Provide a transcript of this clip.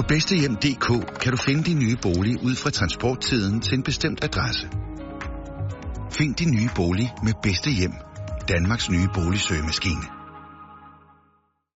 På bedstehjem.dk kan du finde din nye bolig ud fra transporttiden til en bestemt adresse. Find din nye bolig med bedste hjem. Danmarks nye boligsøgemaskine.